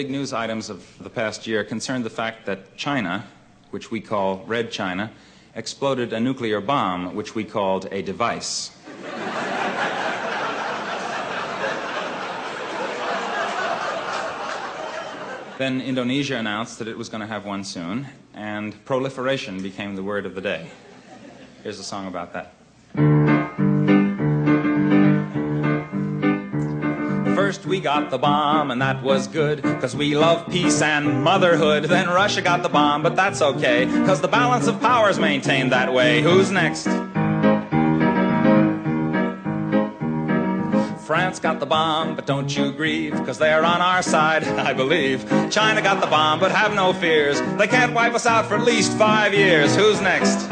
big news items of the past year concerned the fact that China, which we call Red China, exploded a nuclear bomb, which we called a device. then Indonesia announced that it was going to have one soon, and proliferation became the word of the day. Here's a song about that. First we got the bomb, and that was good, cause we love peace and motherhood. Then Russia got the bomb, but that's okay, cause the balance of power's maintained that way. Who's next? France got the bomb, but don't you grieve, cause they're on our side, I believe. China got the bomb, but have no fears. They can't wipe us out for at least five years. Who's next?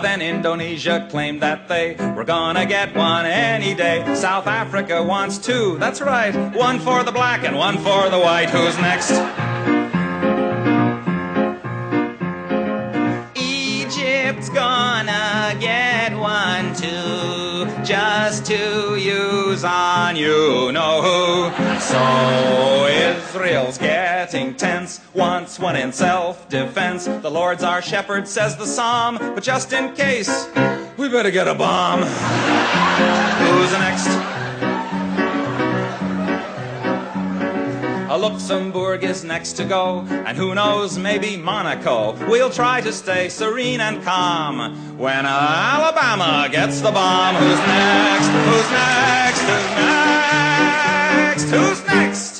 Then Indonesia claimed that they were gonna get one any day. South Africa wants two, that's right. One for the black and one for the white. Who's next? Egypt's gonna get one too, just to use on you know who. So Israel's getting tense, wants one in self-defense. The Lord's our shepherd, says the psalm, but just in case, we better get a bomb. Who's next? A Luxembourg is next to go, and who knows, maybe Monaco. We'll try to stay serene and calm when Alabama gets the bomb. Who's next? Who's next? Who's next? Who's next?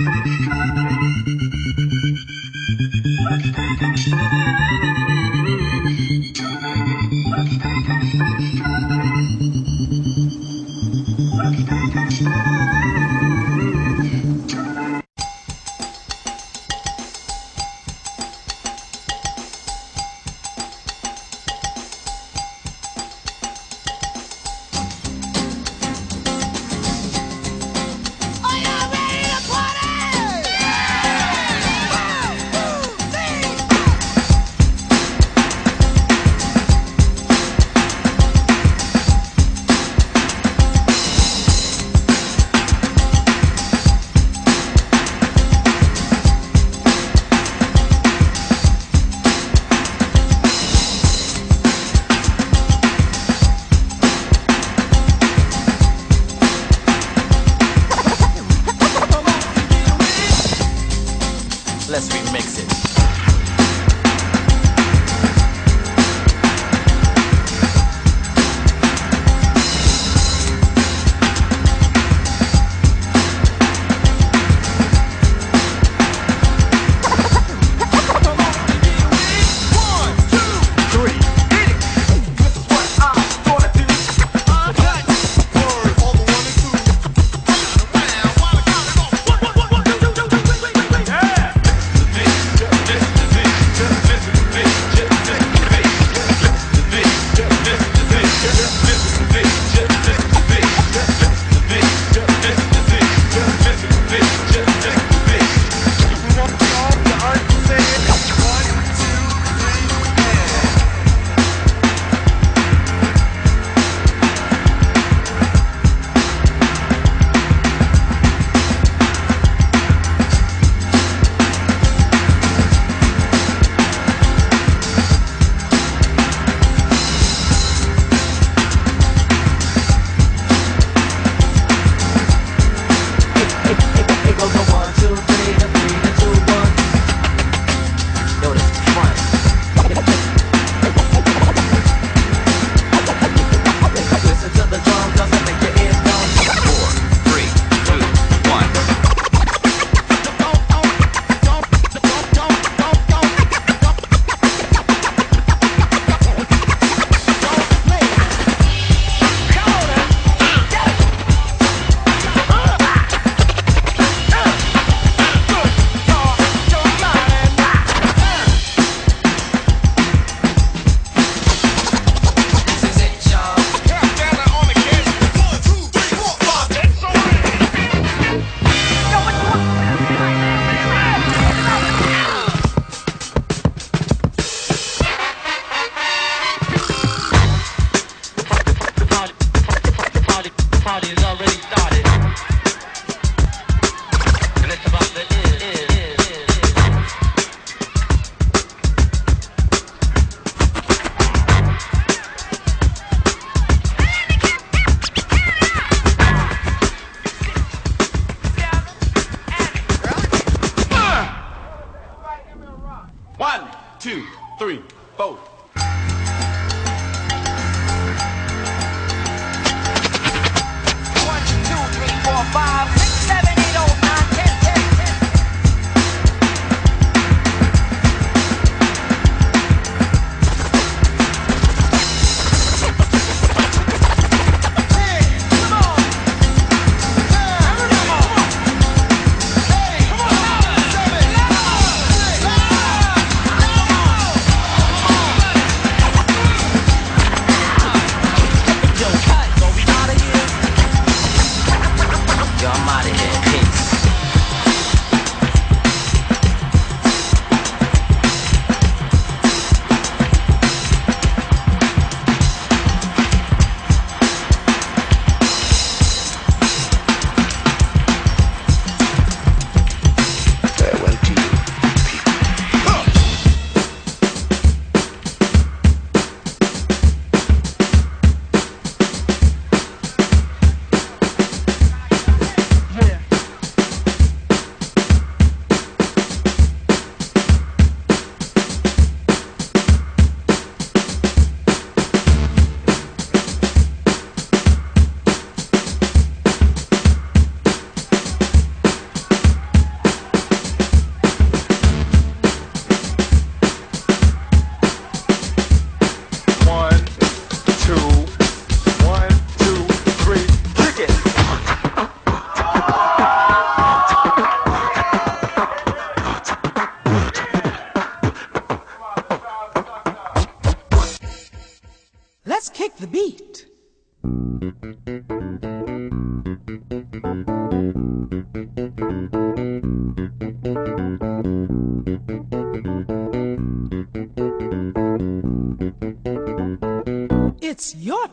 Thank you.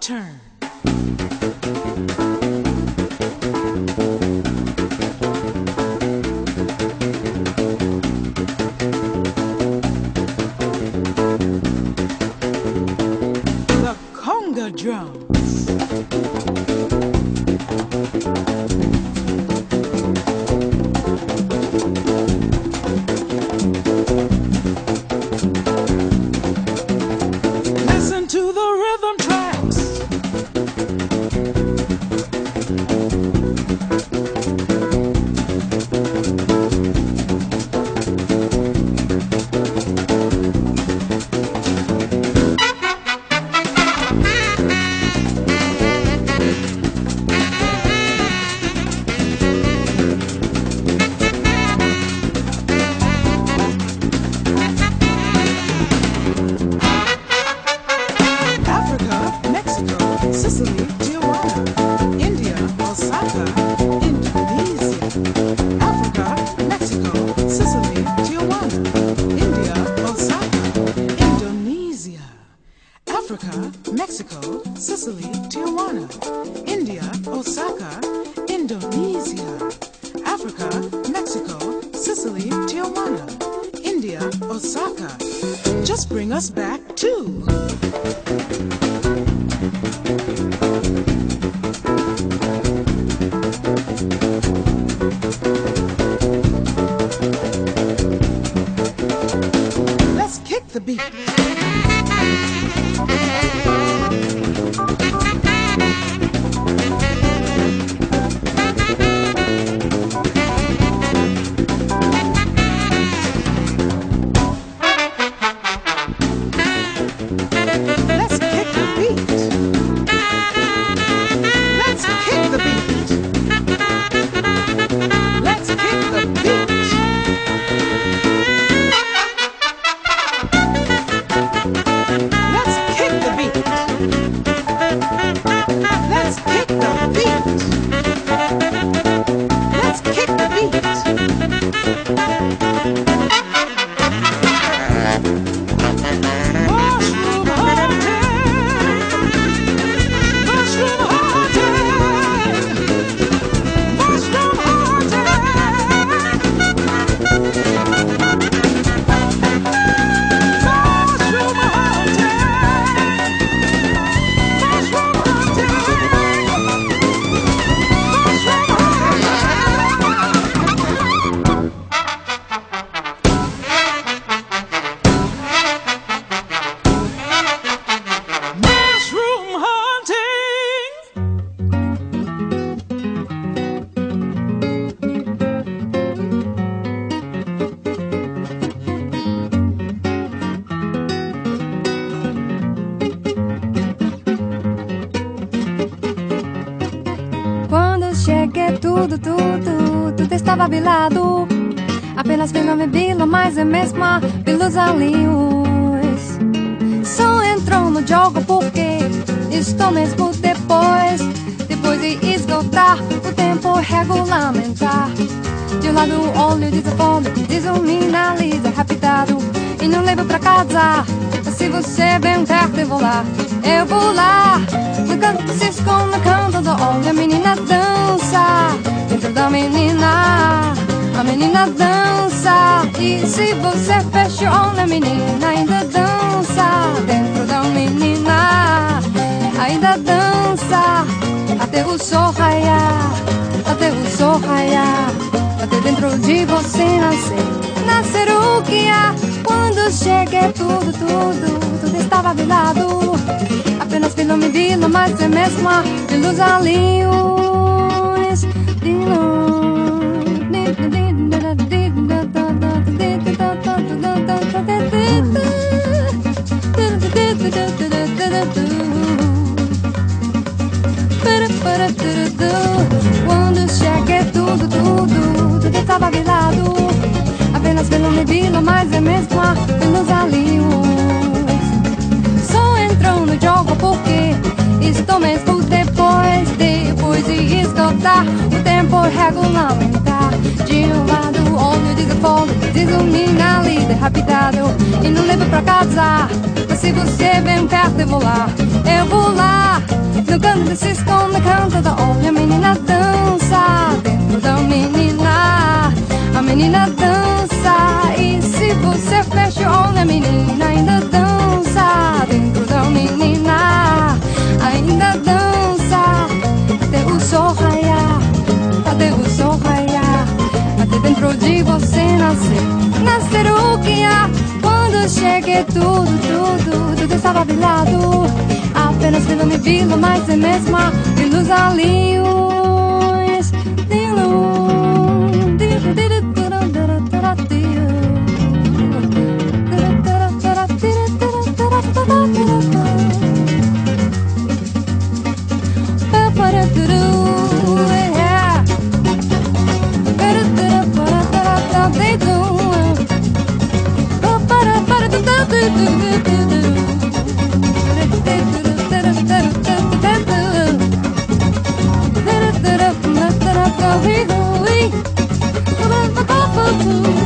Turn. Mexico, Sicily, Tijuana, India, Osaka, Indonesia. Africa, Mexico, Sicily, Tijuana, India, Osaka. Just bring us back to. Let's kick the beat. Bilado Apenas me bila, mas é mesma pelos alinhos. Só entrou no jogo porque estou mesmo depois. Depois de esgotar o tempo regulamentar. De um lado o olho desafome, desuminaliza rapidado. E não levo pra casa Se você bem perto eu vou lá. Eu vou lá No canto se esconde, no canto do olho A menina dança Dentro da menina. A menina dança E se você olho A menina ainda dança Dentro da menina. Ainda dança Até o sol raiar Até o sol raiar Até dentro de você nascer Nascer o que há. Quando cheguei tudo, tudo Tudo estava virado. Apenas pelo me dilo, mas é mesmo pelos alinhos tudo, tudo, tudo estava virado Apenas pelo me dilo, mas é mesmo pelos alinhos Só entrou no jogo porque estou mesmo depois Depois de esgotar o tempo regulamentar. De um lado olho desafone diz o menina líder, rapidado E não leva pra casa. Mas se você vem perto eu vou lá. Eu vou lá No canto se esconde, canta da olha A menina dança. Dentro da menina A menina dança. E se você fecha o olho A menina ainda dança Dentro de você nascer. Nascer o que há. Quando cheguei tudo, tudo Tudo estava bilhado Apenas vila me vila Mas é de luz ali De luz Here we go.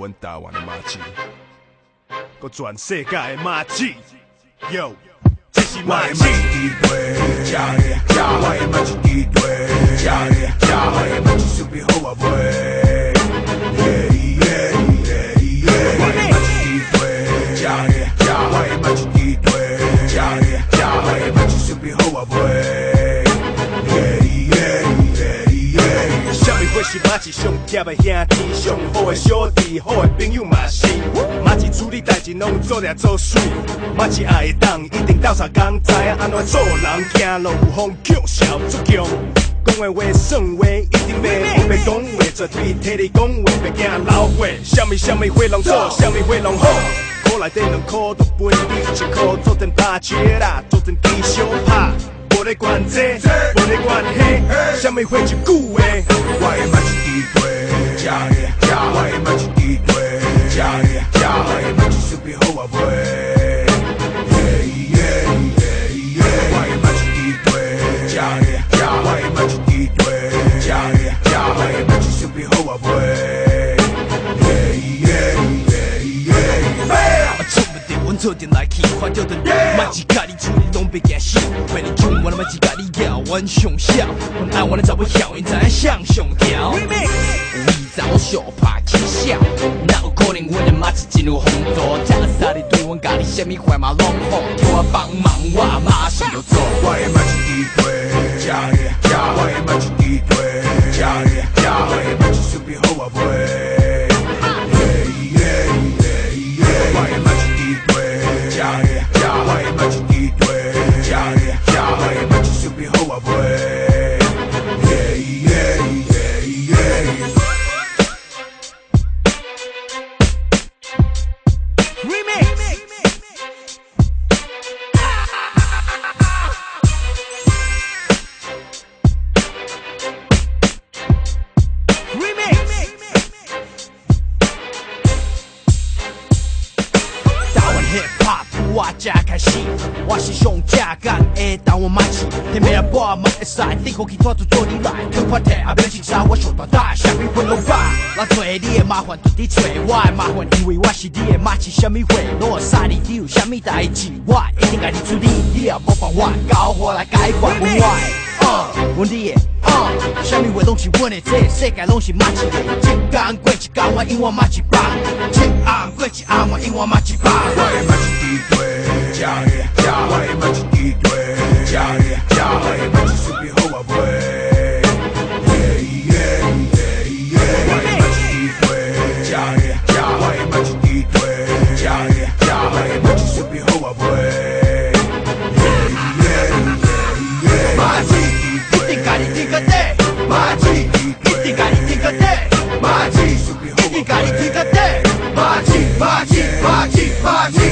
阮台湾的麻糍，搁全世界的麻糍，Yo，这是麻糍地瓜，做食的，我的麻糍一瓜，食的，食我的麻糍薯片好啊卖。食的，食我的麻糍一瓜，食的，食我的麻糍薯片好啊卖。什么会是马子上贴的兄弟，上好的小弟，好的朋友嘛是。马子处理代志拢做俩做水，马子爱会当一定斗相共，知影安怎做人，行路有风强笑足强。讲的话算话，一定袂不讲话，绝对替你讲话，袂惊老话。什么什么会拢错，什么会拢好。苦内底两苦都分你一苦，做阵打车啦，做阵低烧拍。不在关键词不在关键词想要分享的 gooey why 阮上少，阮爱阮的查某晓，因知影谁上调。有意找小拍起笑，哪有可能阮的马子真有风度？听啥你对阮家己什么坏嘛拢好，叫我帮忙，我饮我马起巴，一暗过，我饮我马起包。我马起地位，加一加，我马起。子马子马子。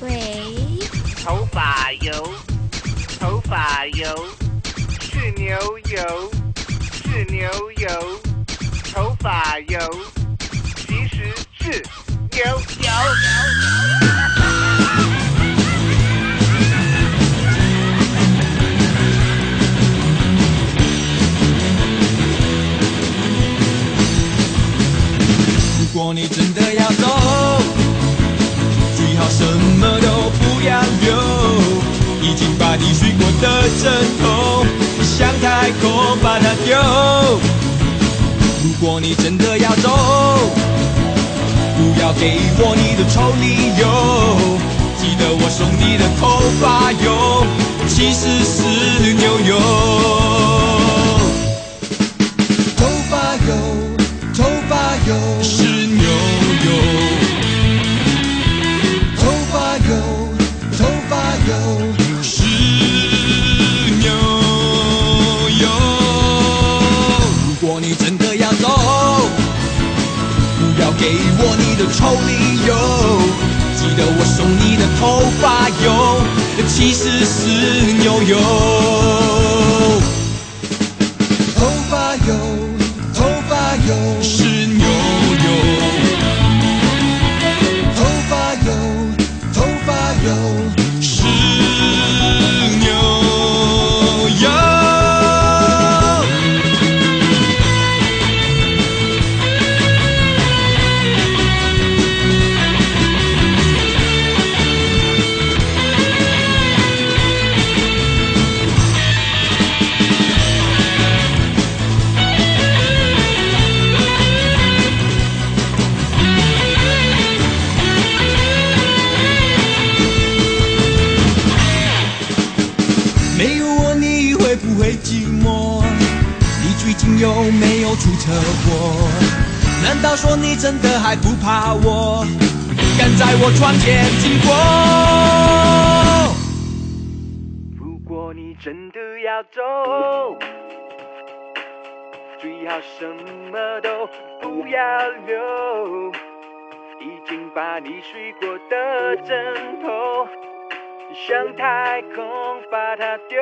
喂，头发油，头发油，是牛油，是牛油，头发油，其实是牛油。如果你真的要走，最好什么都不要留。已经把你睡过的枕头向太空把它丢。如果你真的要走，不要给我你的臭理由。记得我送你的头发油，其实是牛油。把你睡过的枕头向太空把它丢。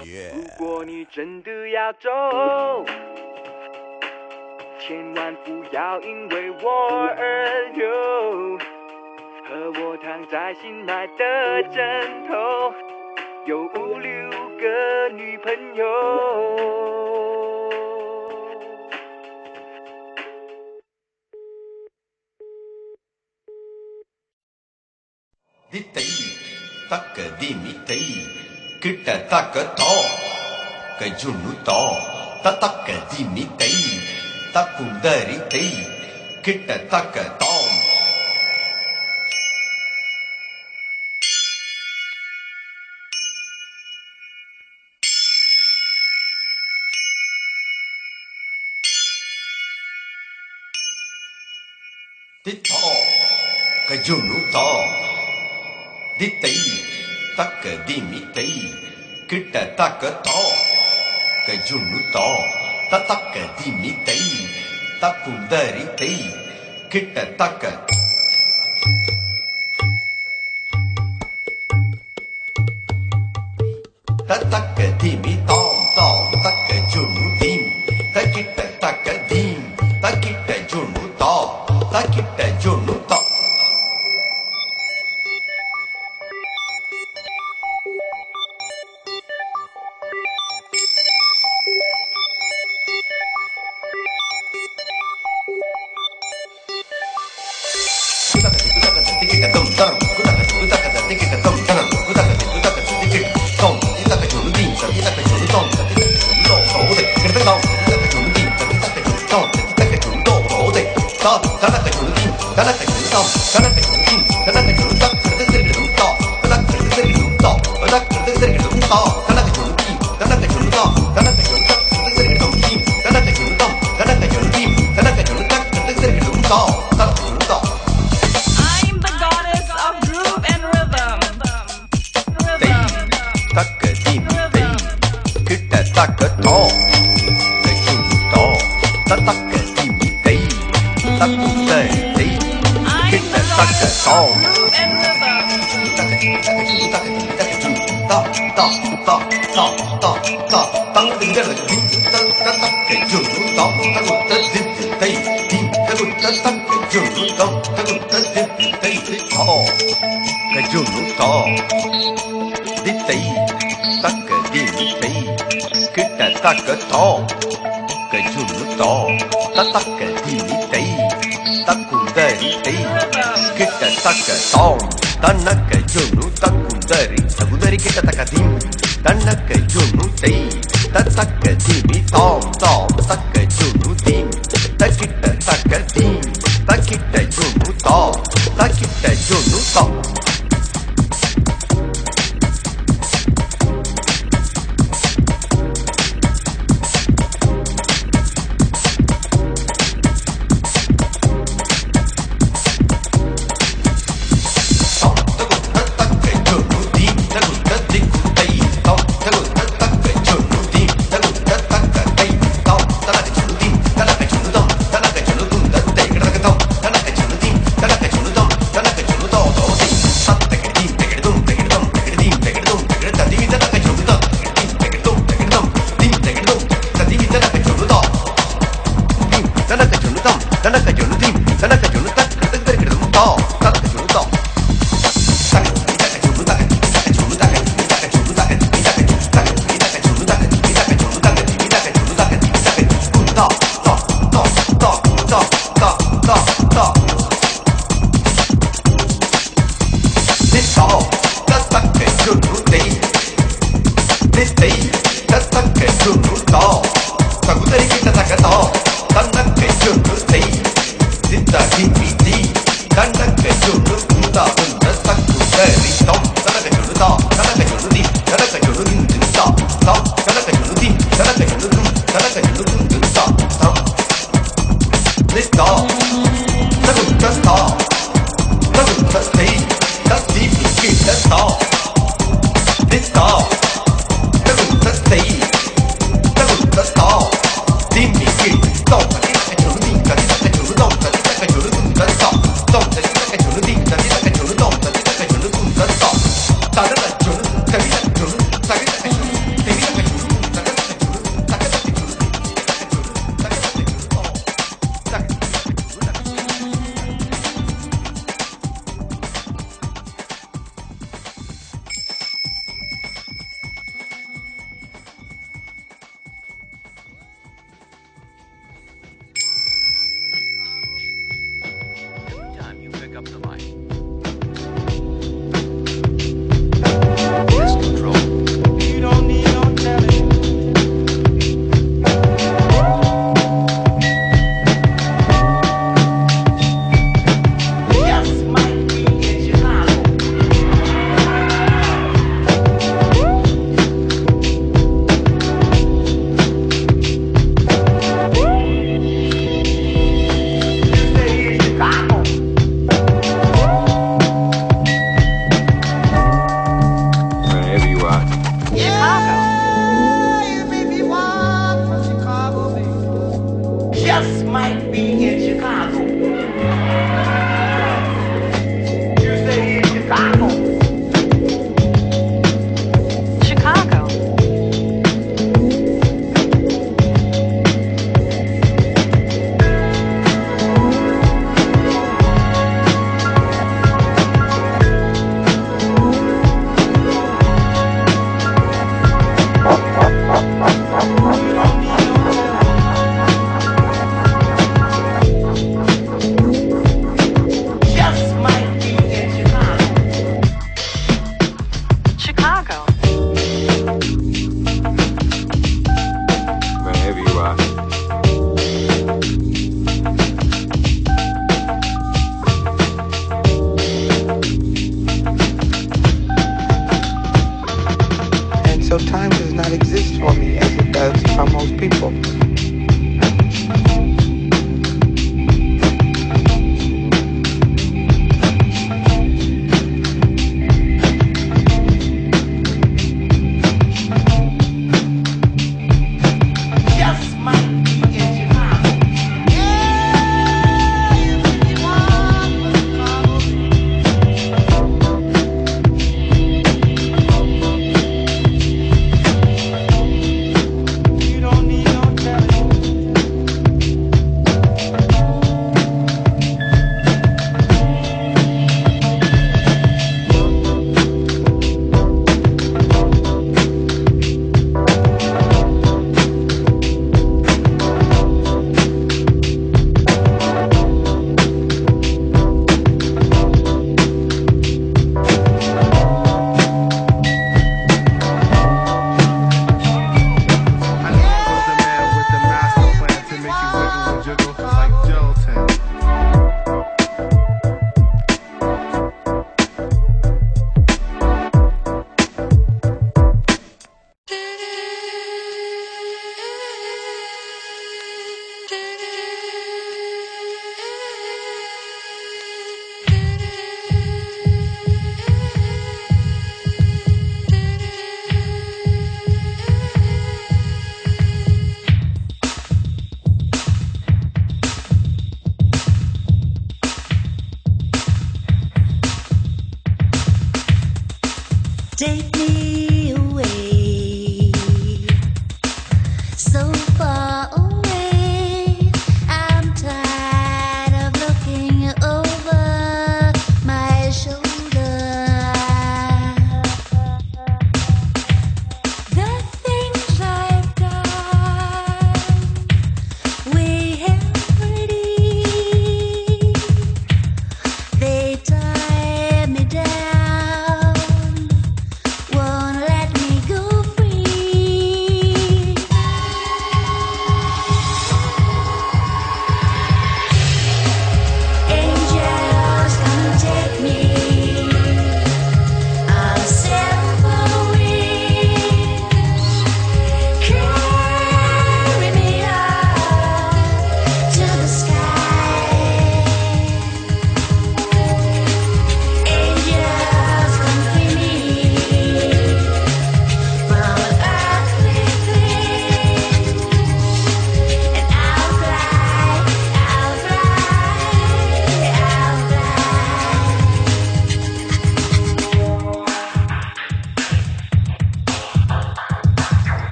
如果你真的要走，千万不要因为我而留。和我躺在新买的枕头，有五六个女朋友。தித்தை தக்க திமித்தை கிட்ட தக்க தோ கஜுண்ணு தோ தக்க திமித்தை தக்கும் தரித்தை கிட்ட தக்க தோம் Tito, kajunu to, தித்தை தக்க திமித்தை கிட்ட தக்க தா கஜுண்ணு தா தக்க திமித்தை தக்கும் தரித்தை கிட்ட தக்க தக்க திமித்தை トンテキタケクンドーローゼトンガナタクルキンガナタクルトンガナタクルキンガナタクルトンガナタクルセリルントガナタクルセリルン Takata, Kajunata, Tataka Himitai, Takundari, Kita Takata, Tanaka Junu Takundari, Takundari Kita Takati, as it does for most people.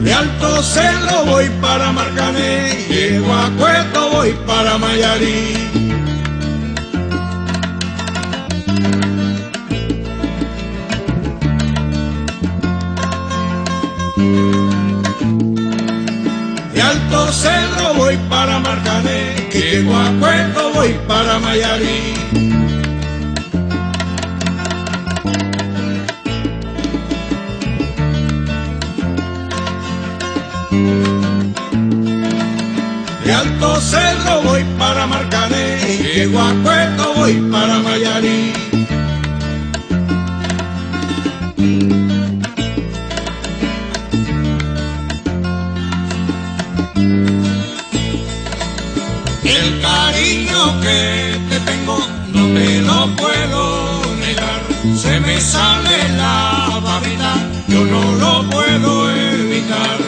De Alto Cerro voy para Marcané, llego a Cueto voy para Mayarí. Cerro voy para Marcané, llego a voy para Mayarí. De Alto Cerro voy para Marcané, llego a voy para Mayarí. Sale la babita, yo no lo puedo evitar.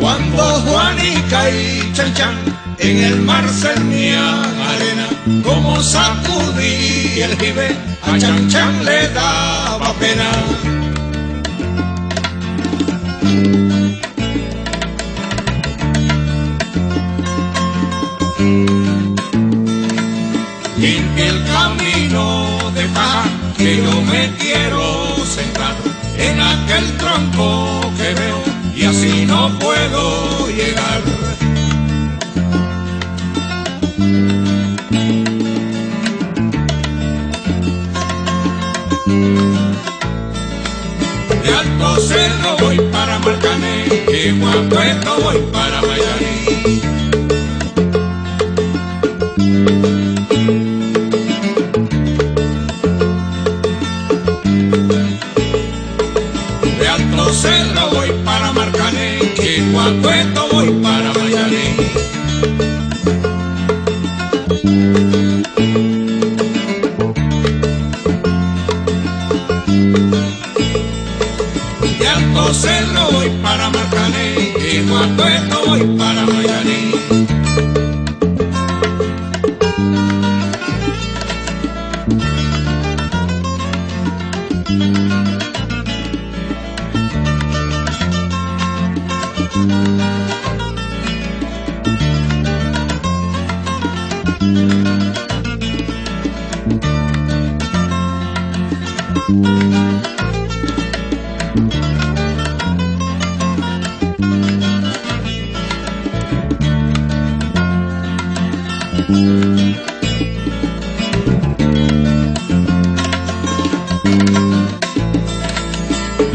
Cuando Juanica y Chan Chan en el mar sernían arena, como sacudí el jibe, a Chan Chan le daba pena. Me quiero sentar en aquel tronco que veo y así no puedo llegar. De Alto Cerro voy para Marcané, de Guapueto voy para Mayarí.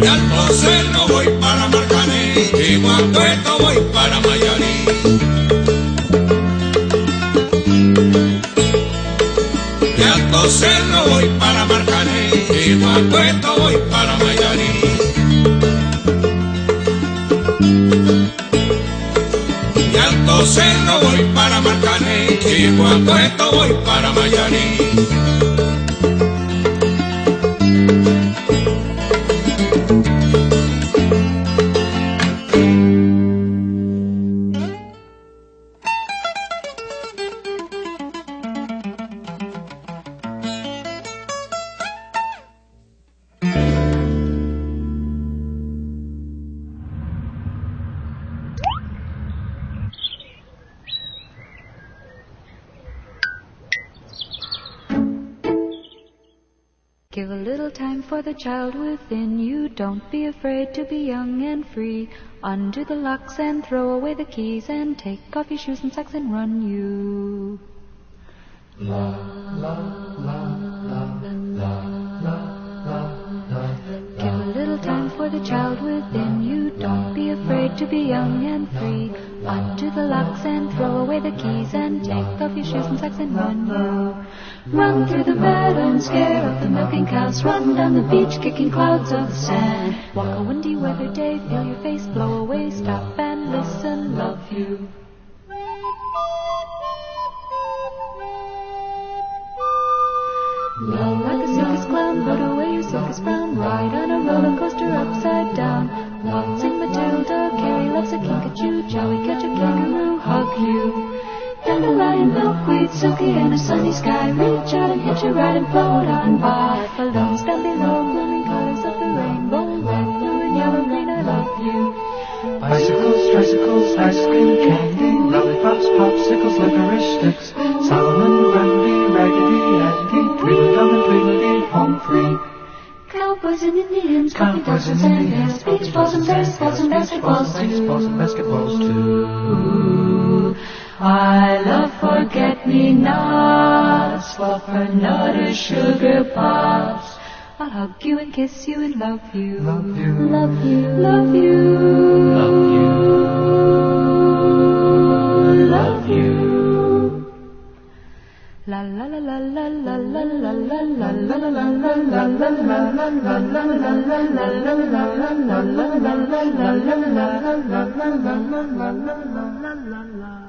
Y al no voy para Marcané y cuando esto voy para Mayarí. Y al no voy para Marcané y cuando esto voy para Mayarí. cuanto esto voy para Mayarí. Child within you. Don't be afraid to be young and free. Undo the locks and throw away the keys and take off your shoes and socks and run you. Give for the child within you. Don't be afraid to be young and free. Undo the locks and throw away the keys and take off your shoes and socks and run. Run through the meadow and scare up the milking cows. Run down the beach kicking clouds of sand. Walk a windy weather day, feel your face blow away. Stop and listen, love you. Love like a circus clown, put away your circus frown. Ride on silky and a sunny sky. Reach out and hitch a ride and float on by. Balloons down below, blooming colors of the rainbow. Red, blue, and yellow, green, I love you. Bicycles, tricycles, ice cream, candy, lollipops, popsicles, licorice sticks, Solomon, Grundy, Raggedy Andy, Tweedledum and Tweedledee, home free. Cowboys and Indians, Cowboys and and Indians, beach balls and baseballs and basketballs baseballs and basketballs too. Fluffernutters, sugar pops. I'll hug you and kiss you and love you. Love you. Love you. Love you. Love you. Love you. La la la la la la la la la la la la la la la la la la la